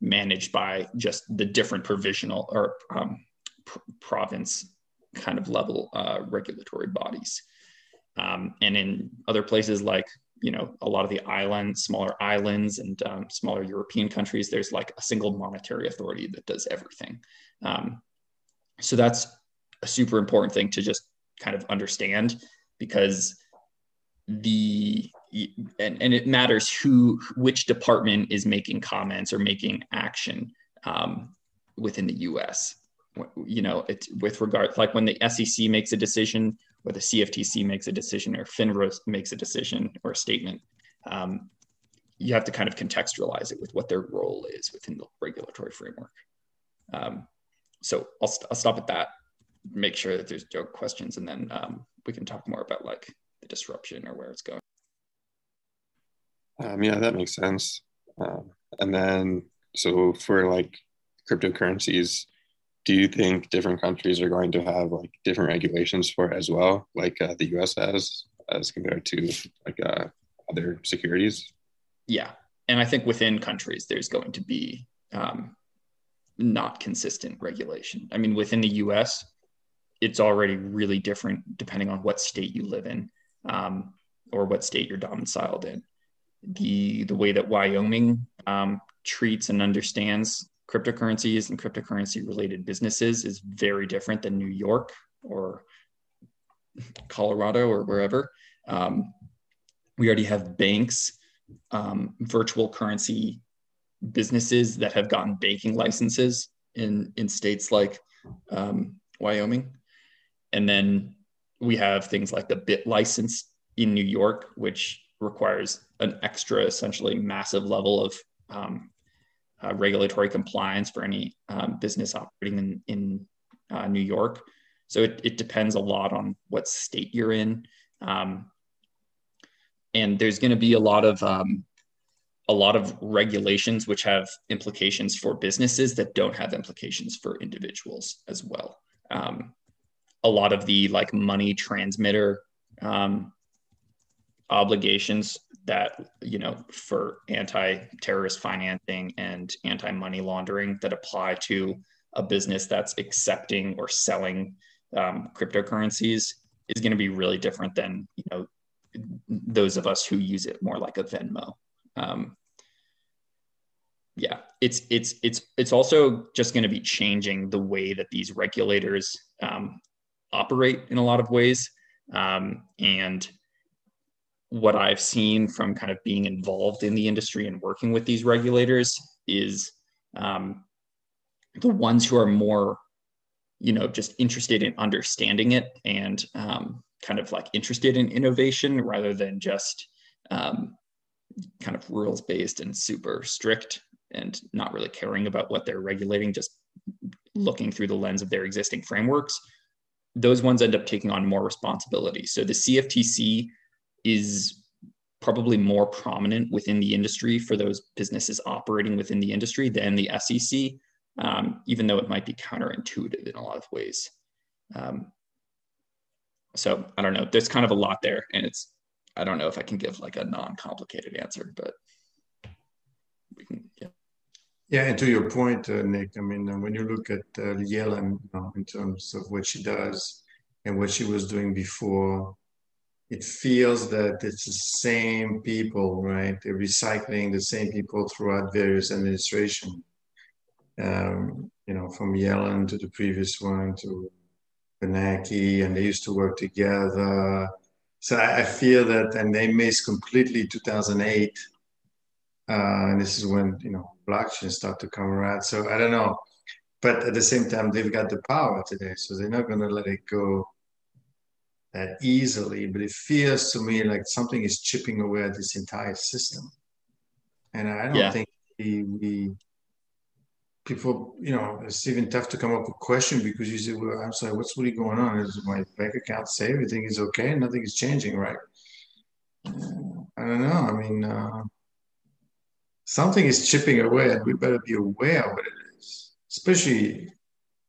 managed by just the different provisional or um, pr- province kind of level uh, regulatory bodies. Um, and in other places like you know a lot of the islands, smaller islands, and um, smaller European countries, there's like a single monetary authority that does everything. Um, so that's a super important thing to just kind of understand because the and, and it matters who which department is making comments or making action um, within the U.S you know, it's with regard, like when the SEC makes a decision or the CFTC makes a decision or FINRA makes a decision or a statement, um, you have to kind of contextualize it with what their role is within the regulatory framework. Um, so I'll, st- I'll stop at that, make sure that there's no questions, and then um, we can talk more about like the disruption or where it's going. Um, yeah, that makes sense. Um, and then, so for like cryptocurrencies, do you think different countries are going to have like different regulations for it as well, like uh, the U.S. has, as compared to like uh, other securities? Yeah, and I think within countries there's going to be um, not consistent regulation. I mean, within the U.S., it's already really different depending on what state you live in um, or what state you're domiciled in. The the way that Wyoming um, treats and understands cryptocurrencies and cryptocurrency related businesses is very different than New York or Colorado or wherever. Um, we already have banks, um, virtual currency businesses that have gotten banking licenses in, in states like um, Wyoming. And then we have things like the bit license in New York, which requires an extra, essentially massive level of um, uh, regulatory compliance for any um, business operating in, in uh, New York. So it, it depends a lot on what state you're in. Um, and there's going to be a lot of um, a lot of regulations which have implications for businesses that don't have implications for individuals as well. Um, a lot of the like money transmitter um, obligations that you know for anti-terrorist financing and anti-money laundering that apply to a business that's accepting or selling um, cryptocurrencies is going to be really different than you know those of us who use it more like a Venmo. Um, yeah, it's it's it's it's also just going to be changing the way that these regulators um, operate in a lot of ways, um, and what I've seen from kind of being involved in the industry and working with these regulators is um, the ones who are more, you know, just interested in understanding it and um, kind of like interested in innovation rather than just um, kind of rules based and super strict and not really caring about what they're regulating, just looking through the lens of their existing frameworks. Those ones end up taking on more responsibility. So the CFTC is probably more prominent within the industry for those businesses operating within the industry than the SEC, um, even though it might be counterintuitive in a lot of ways. Um, so I don't know. There's kind of a lot there, and it's I don't know if I can give like a non-complicated answer, but we can. Yeah. Yeah, and to your point, uh, Nick, I mean, uh, when you look at uh, Yellen you know, in terms of what she does and what she was doing before, it feels that it's the same people, right? They're recycling the same people throughout various administration. Um, you know, from Yellen to the previous one to Bernanke, and they used to work together. So I, I feel that, and they missed completely 2008. Uh, and this is when, you know, blockchain start to come around. So I don't know. But at the same time, they've got the power today. So they're not going to let it go that easily, but it feels to me like something is chipping away at this entire system. And I don't yeah. think we, we, people, you know, it's even tough to come up with a question because you say, well, I'm sorry, what's really going on? Is my bank account say everything is okay? Nothing is changing, right? I don't know. I mean, uh, something is chipping away and we better be aware of what it is, especially,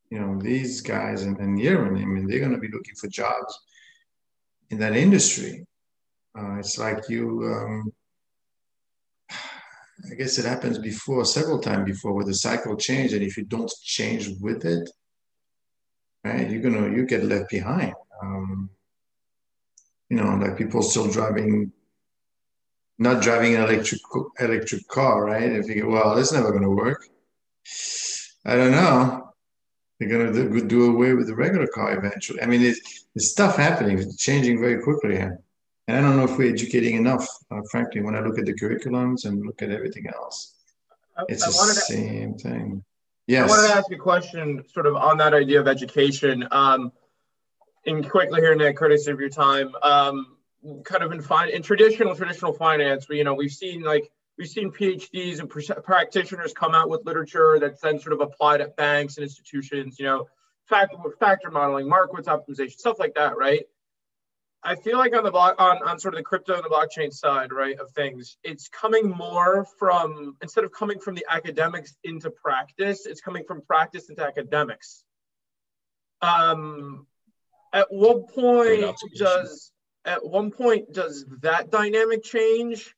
you know, these guys and, and Yerevan, I mean, they're going to be looking for jobs in that industry. Uh, it's like you, um, I guess it happens before, several times before, where the cycle change, and if you don't change with it, right, you're gonna you get left behind. Um, you know, like people still driving, not driving an electric electric car, right? And figure, well, that's never gonna work. I don't know they're going to do away with the regular car eventually. I mean, it's, it's stuff happening, it's changing very quickly. And, and I don't know if we're educating enough, uh, frankly, when I look at the curriculums and look at everything else. It's I, I the same to, thing. Yes. I wanted to ask a question sort of on that idea of education. Um, and quickly here, Nick, courtesy of your time, um, kind of in, fin- in traditional traditional finance, we, you know, we've seen like we've seen PhDs and pr- practitioners come out with literature that's then sort of applied at banks and institutions, you know, factor, factor modeling, Markowitz optimization, stuff like that, right? I feel like on the block on, on sort of the crypto and the blockchain side, right, of things, it's coming more from instead of coming from the academics into practice, it's coming from practice into academics. Um, at what point does at one point does that dynamic change?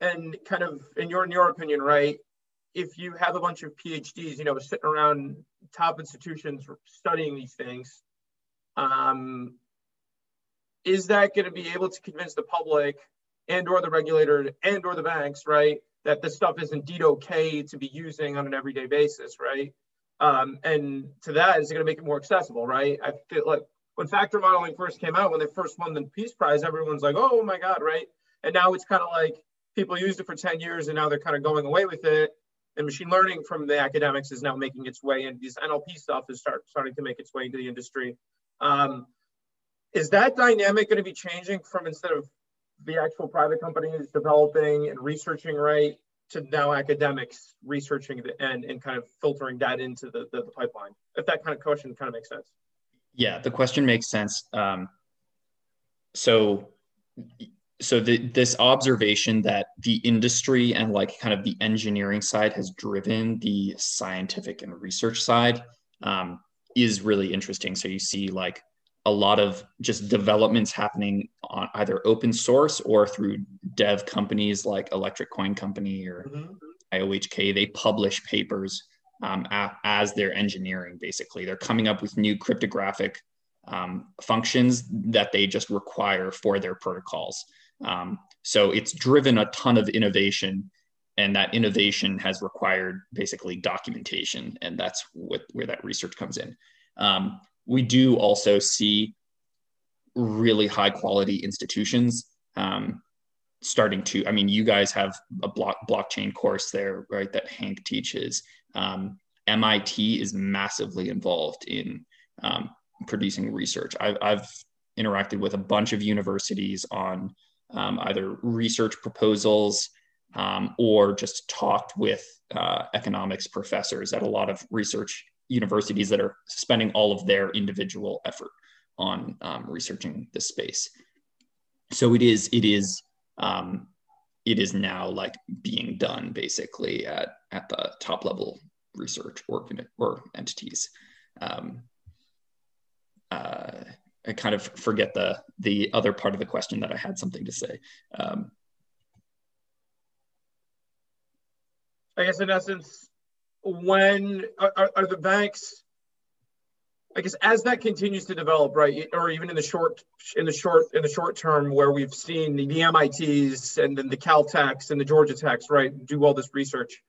And kind of in your in your opinion, right? If you have a bunch of PhDs, you know, sitting around top institutions studying these things, um, is that going to be able to convince the public and or the regulator and or the banks, right, that this stuff is indeed okay to be using on an everyday basis, right? Um, and to that, is it going to make it more accessible, right? I feel like when factor modeling first came out, when they first won the Peace Prize, everyone's like, oh my God, right? And now it's kind of like, people used it for 10 years and now they're kind of going away with it. And machine learning from the academics is now making its way in. This NLP stuff is start, starting to make its way into the industry. Um, is that dynamic going to be changing from instead of the actual private companies developing and researching right to now academics researching and, and kind of filtering that into the, the, the pipeline? If that kind of question kind of makes sense. Yeah, the question makes sense. Um, so so the, this observation that the industry and like kind of the engineering side has driven the scientific and research side um, is really interesting. So you see like a lot of just developments happening on either open source or through dev companies like Electric Coin Company or mm-hmm. IOHK. They publish papers um, as they're engineering, basically. They're coming up with new cryptographic um, functions that they just require for their protocols. Um, so it's driven a ton of innovation, and that innovation has required basically documentation, and that's what, where that research comes in. Um, we do also see really high quality institutions um, starting to i mean you guys have a block, blockchain course there right that hank teaches um, mit is massively involved in um, producing research I, have interacted with a bunch of universities on um, either research proposals um, or just talked with uh, economics professors at a lot of research universities that are spending all of their individual effort on um, researching this space. So it is it is um, it is now like being done basically at at the top level research organ or entities. Um, uh, I kind of forget the the other part of the question that I had something to say. Um, I guess in essence, when are, are the banks I guess as that continues to develop, right, or even in the short, in the short, in the short term, where we've seen the, the MITs and then the Caltechs and the Georgia Techs, right, do all this research,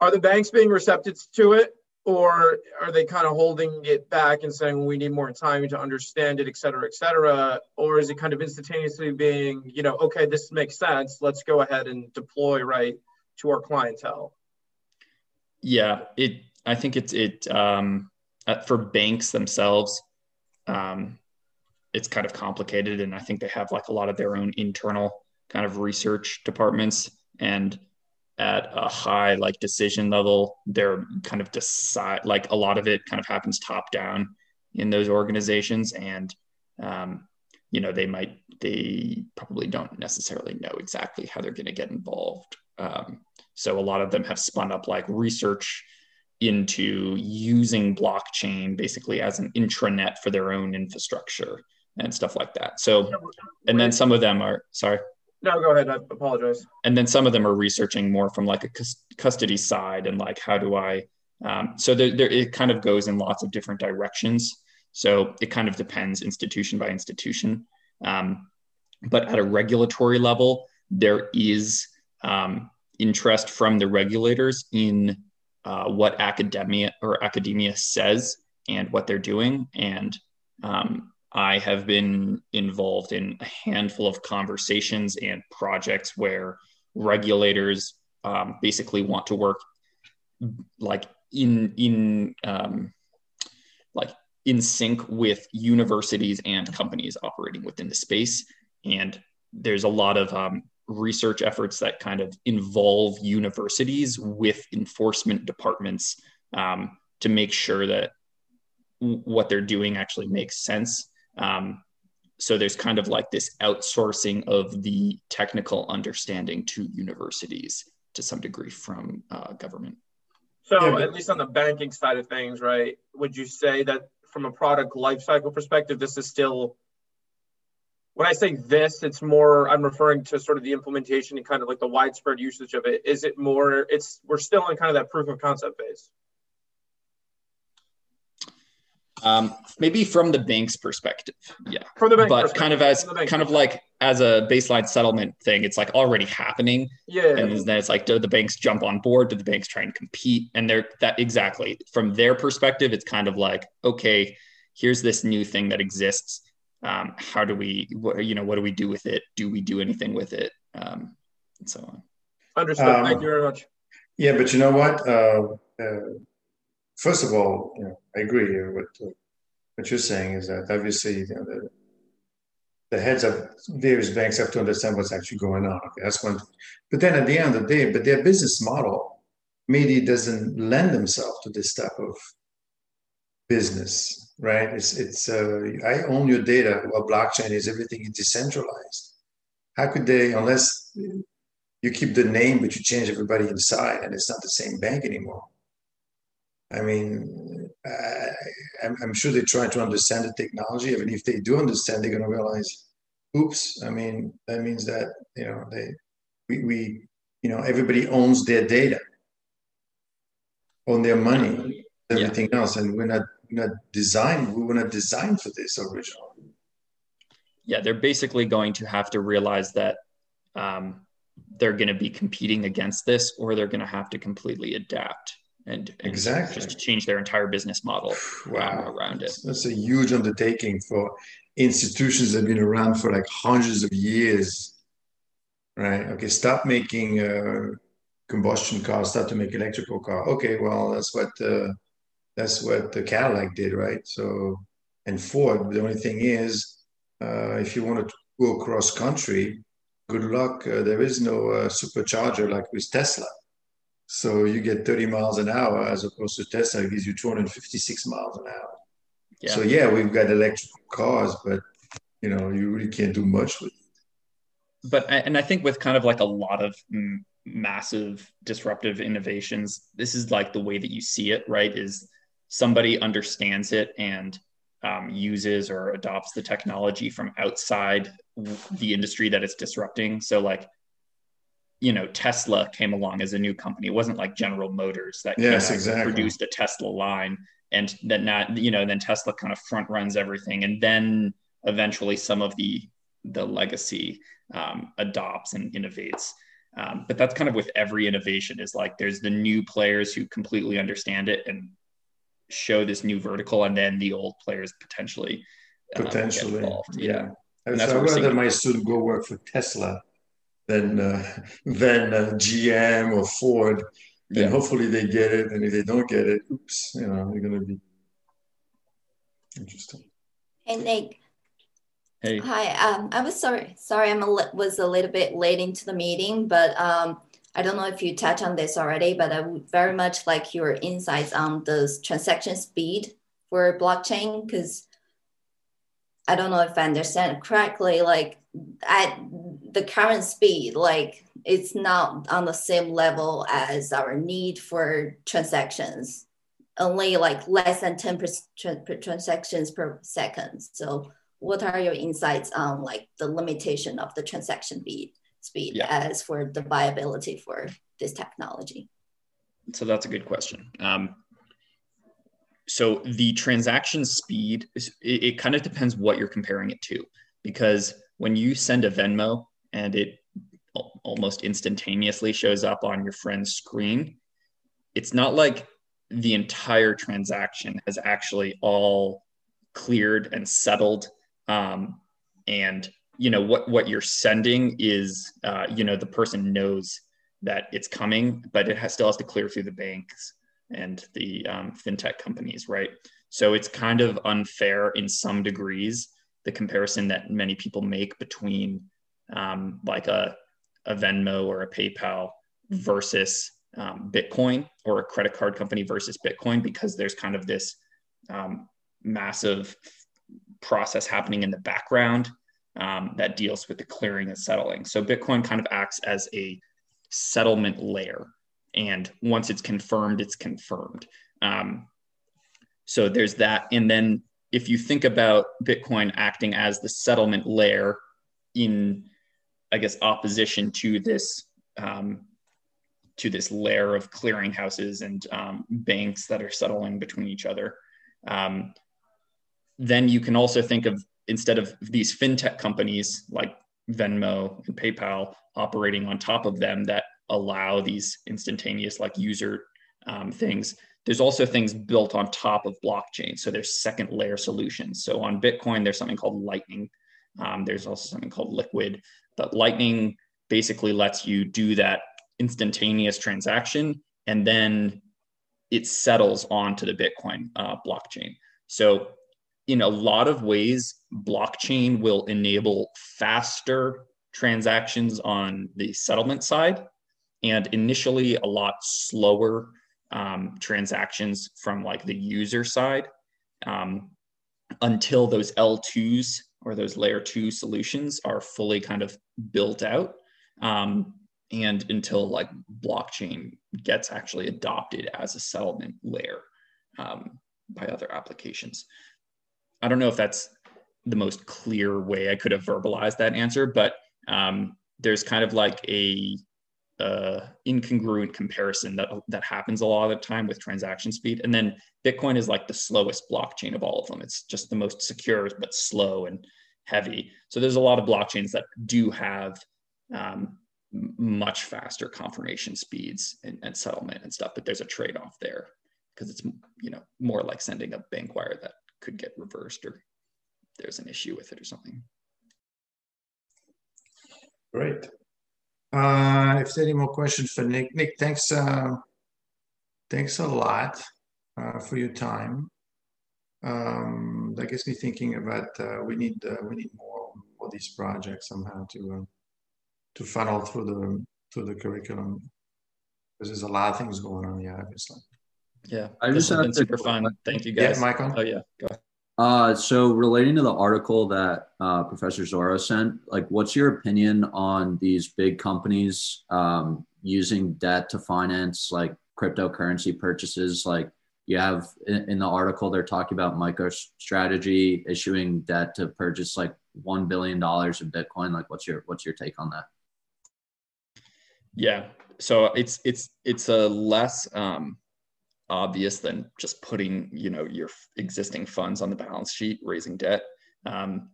are the banks being receptive to it, or are they kind of holding it back and saying we need more time to understand it, et cetera, et cetera, or is it kind of instantaneously being, you know, okay, this makes sense, let's go ahead and deploy right to our clientele? Yeah, it. I think it's it um, uh, for banks themselves. Um, it's kind of complicated, and I think they have like a lot of their own internal kind of research departments, and at a high like decision level, they're kind of decide like a lot of it kind of happens top down in those organizations, and um, you know they might they probably don't necessarily know exactly how they're going to get involved um, so a lot of them have spun up like research into using blockchain basically as an intranet for their own infrastructure and stuff like that. So, and then some of them are sorry. No, go ahead. I apologize. And then some of them are researching more from like a custody side and like how do I. Um, so there, there, it kind of goes in lots of different directions. So it kind of depends institution by institution. Um, but at a regulatory level, there is um, interest from the regulators in uh, what academia or academia says and what they're doing. And um, I have been involved in a handful of conversations and projects where regulators um, basically want to work like in in um, like in sync with universities and companies operating within the space. And there's a lot of um, research efforts that kind of involve universities with enforcement departments um, to make sure that what they're doing actually makes sense. Um, so there's kind of like this outsourcing of the technical understanding to universities to some degree from uh, government. So at least on the banking side of things, right? Would you say that from a product lifecycle perspective, this is still when I say this, it's more I'm referring to sort of the implementation and kind of like the widespread usage of it. Is it more? It's we're still in kind of that proof of concept phase. Um, maybe from the bank's perspective, yeah. From the bank, but kind of as kind of like as a baseline settlement thing, it's like already happening. Yeah. And then it's like, do the banks jump on board? Do the banks try and compete? And they're that exactly from their perspective, it's kind of like, okay, here's this new thing that exists um, how do we what, you know what do we do with it do we do anything with it um, and so on understood um, thank you very much yeah but you know what uh, uh, first of all you know, i agree with what you're saying is that obviously you know, the, the heads of various banks have to understand what's actually going on okay that's one but then at the end of the day but their business model maybe doesn't lend themselves to this type of business right? It's it's uh, I own your data. Well, blockchain is everything is decentralized. How could they, unless you keep the name but you change everybody inside, and it's not the same bank anymore? I mean, I, I'm, I'm sure they try to understand the technology. Even if they do understand, they're going to realize, oops. I mean, that means that you know they, we, we you know, everybody owns their data, own their money, everything yeah. else, and we're not we're not designed. We were not designed for this originally. Yeah, they're basically going to have to realize that um, they're going to be competing against this, or they're going to have to completely adapt and, exactly just to change their entire business model wow. um, around it. That's a huge undertaking for institutions that have been around for like hundreds of years, right? Okay, stop making uh, combustion cars, start to make electrical car. Okay, well that's what uh, that's what the Cadillac did, right? So and Ford. The only thing is, uh, if you want to go cross country, good luck. Uh, there is no uh, supercharger like with Tesla. So you get 30 miles an hour as opposed to Tesla gives you 256 miles an hour. Yeah. So yeah, we've got electric cars, but you know, you really can't do much with it. But and I think with kind of like a lot of massive disruptive innovations, this is like the way that you see it, right? Is somebody understands it and um, uses or adopts the technology from outside the industry that it's disrupting. So like you know Tesla came along as a new company. It wasn't like General Motors that yes, exactly. produced a Tesla line and then not you know then Tesla kind of front runs everything and then eventually some of the the legacy um, adopts and innovates. Um, but that's kind of with every innovation is like there's the new players who completely understand it and show this new vertical, and then the old players potentially um, potentially yeah. And so I'd rather my student go work for Tesla than uh, than uh, GM or Ford. And hopefully they get it. And if they don't get it, oops, you know, they're going to be interesting. Hey Nick. Hey. Hi. Um, I was sorry. Sorry, I was a little bit late into the meeting, but um, I don't know if you touched on this already, but I would very much like your insights on the transaction speed for blockchain because I don't know if I understand correctly. Like at the current speed, like it's not on the same level as our need for transactions. Only like less than 10 per transactions per second. So what are your insights on like the limitation of the transaction speed, speed yeah. as for the viability for this technology? So that's a good question. Um, so the transaction speed, it, it kind of depends what you're comparing it to, because when you send a Venmo and it almost instantaneously shows up on your friend's screen, it's not like the entire transaction has actually all cleared and settled. Um, and you know what what you're sending is uh, you know the person knows that it's coming, but it has, still has to clear through the banks and the um, fintech companies, right? So it's kind of unfair in some degrees the comparison that many people make between um, like a, a Venmo or a PayPal versus um, Bitcoin or a credit card company versus Bitcoin because there's kind of this um, massive process happening in the background um, that deals with the clearing and settling. So Bitcoin kind of acts as a settlement layer. And once it's confirmed, it's confirmed. Um, so there's that. And then if you think about Bitcoin acting as the settlement layer in, I guess, opposition to this um, to this layer of clearinghouses and um, banks that are settling between each other, um, then you can also think of instead of these fintech companies like Venmo and PayPal operating on top of them that allow these instantaneous like user um, things there's also things built on top of blockchain. So there's second layer solutions. So on Bitcoin, there's something called Lightning. Um, there's also something called Liquid. But Lightning basically lets you do that instantaneous transaction and then it settles onto the Bitcoin uh, blockchain. So in a lot of ways, blockchain will enable faster transactions on the settlement side and initially a lot slower um, transactions from like the user side um, until those L2s or those layer two solutions are fully kind of built out. Um, and until like blockchain gets actually adopted as a settlement layer. um, by other applications. I don't know if that's the most clear way I could have verbalized that answer, but um, there's kind of like a uh, incongruent comparison that that happens a lot of the time with transaction speed. And then Bitcoin is like the slowest blockchain of all of them. It's just the most secure but slow and heavy. So there's a lot of blockchains that do have um, much faster confirmation speeds and, and, settlement and stuff, but there's a trade-off there because it's you know more like sending a bank wire that could get reversed or there's an issue with it or something. Great. Uh, if there any more questions for Nick, Nick, thanks. Uh, thanks a lot uh, for your time. Um, that gets me thinking about uh, we need uh, we need more more these projects somehow to uh, to funnel through the through the curriculum because there's a lot of things going on. Yeah, obviously. Yeah, I just have been super fun. Thank you guys. Yeah, Michael. Oh yeah, go uh, so relating to the article that uh, Professor Zoro sent, like, what's your opinion on these big companies um, using debt to finance like cryptocurrency purchases? Like, you have in, in the article they're talking about MicroStrategy issuing debt to purchase like one billion dollars of Bitcoin. Like, what's your what's your take on that? Yeah, so it's it's it's a less um, obvious than just putting you know your existing funds on the balance sheet raising debt. Um,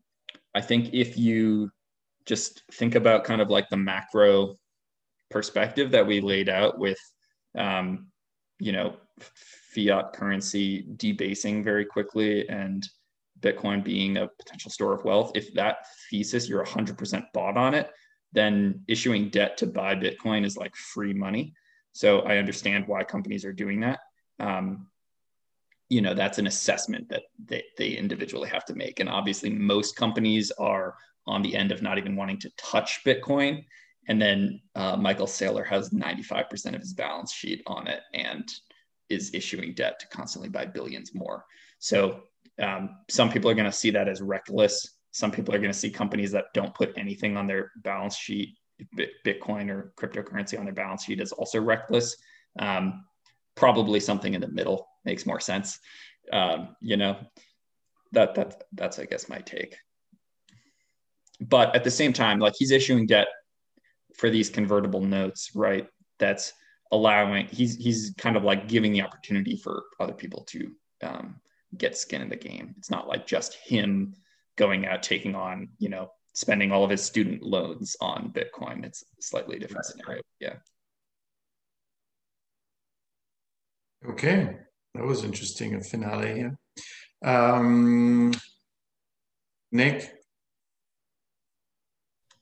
i think if you just think about kind of like the macro perspective that we laid out with um, you know fiat currency debasing very quickly and bitcoin being a potential store of wealth if that thesis you're 100% bought on it then issuing debt to buy bitcoin is like free money. So i understand why companies are doing that um, you know that's an assessment that they, they individually have to make. And obviously most companies are on the end of not even wanting to touch bitcoin. And then uh, michael saylor has 95% of his balance sheet on it and is issuing debt to constantly buy billions more. So um, some people are going to see that as reckless. Some people are going to see companies that don't put anything on their balance sheet bitcoin or cryptocurrency on their balance sheet as also reckless. Um, probably something in the middle makes more sense. Um, you know, that that that's I guess my take. But at the same time, like he's issuing debt for these convertible notes, right? That's allowing he's he's kind of like giving the opportunity for other people to um, get skin in the game. It's not like just him going out taking on, you know, spending all of his student loans on Bitcoin. It's a slightly different scenario. Yeah. Okay, that was interesting. A finale here. Um, Nick,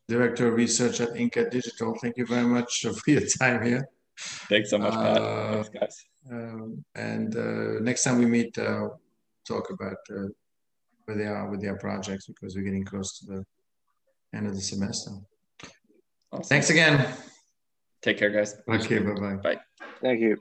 Director of Research at Inca Digital. Thank you very much for your time here. Thanks so much, Pat. Uh, Thanks, guys. Um, and uh, next time we meet, uh, talk about uh, where they are with their projects because we're getting close to the end of the semester. Awesome. Thanks again. Take care, guys. Okay, bye-bye. Bye. Thank you.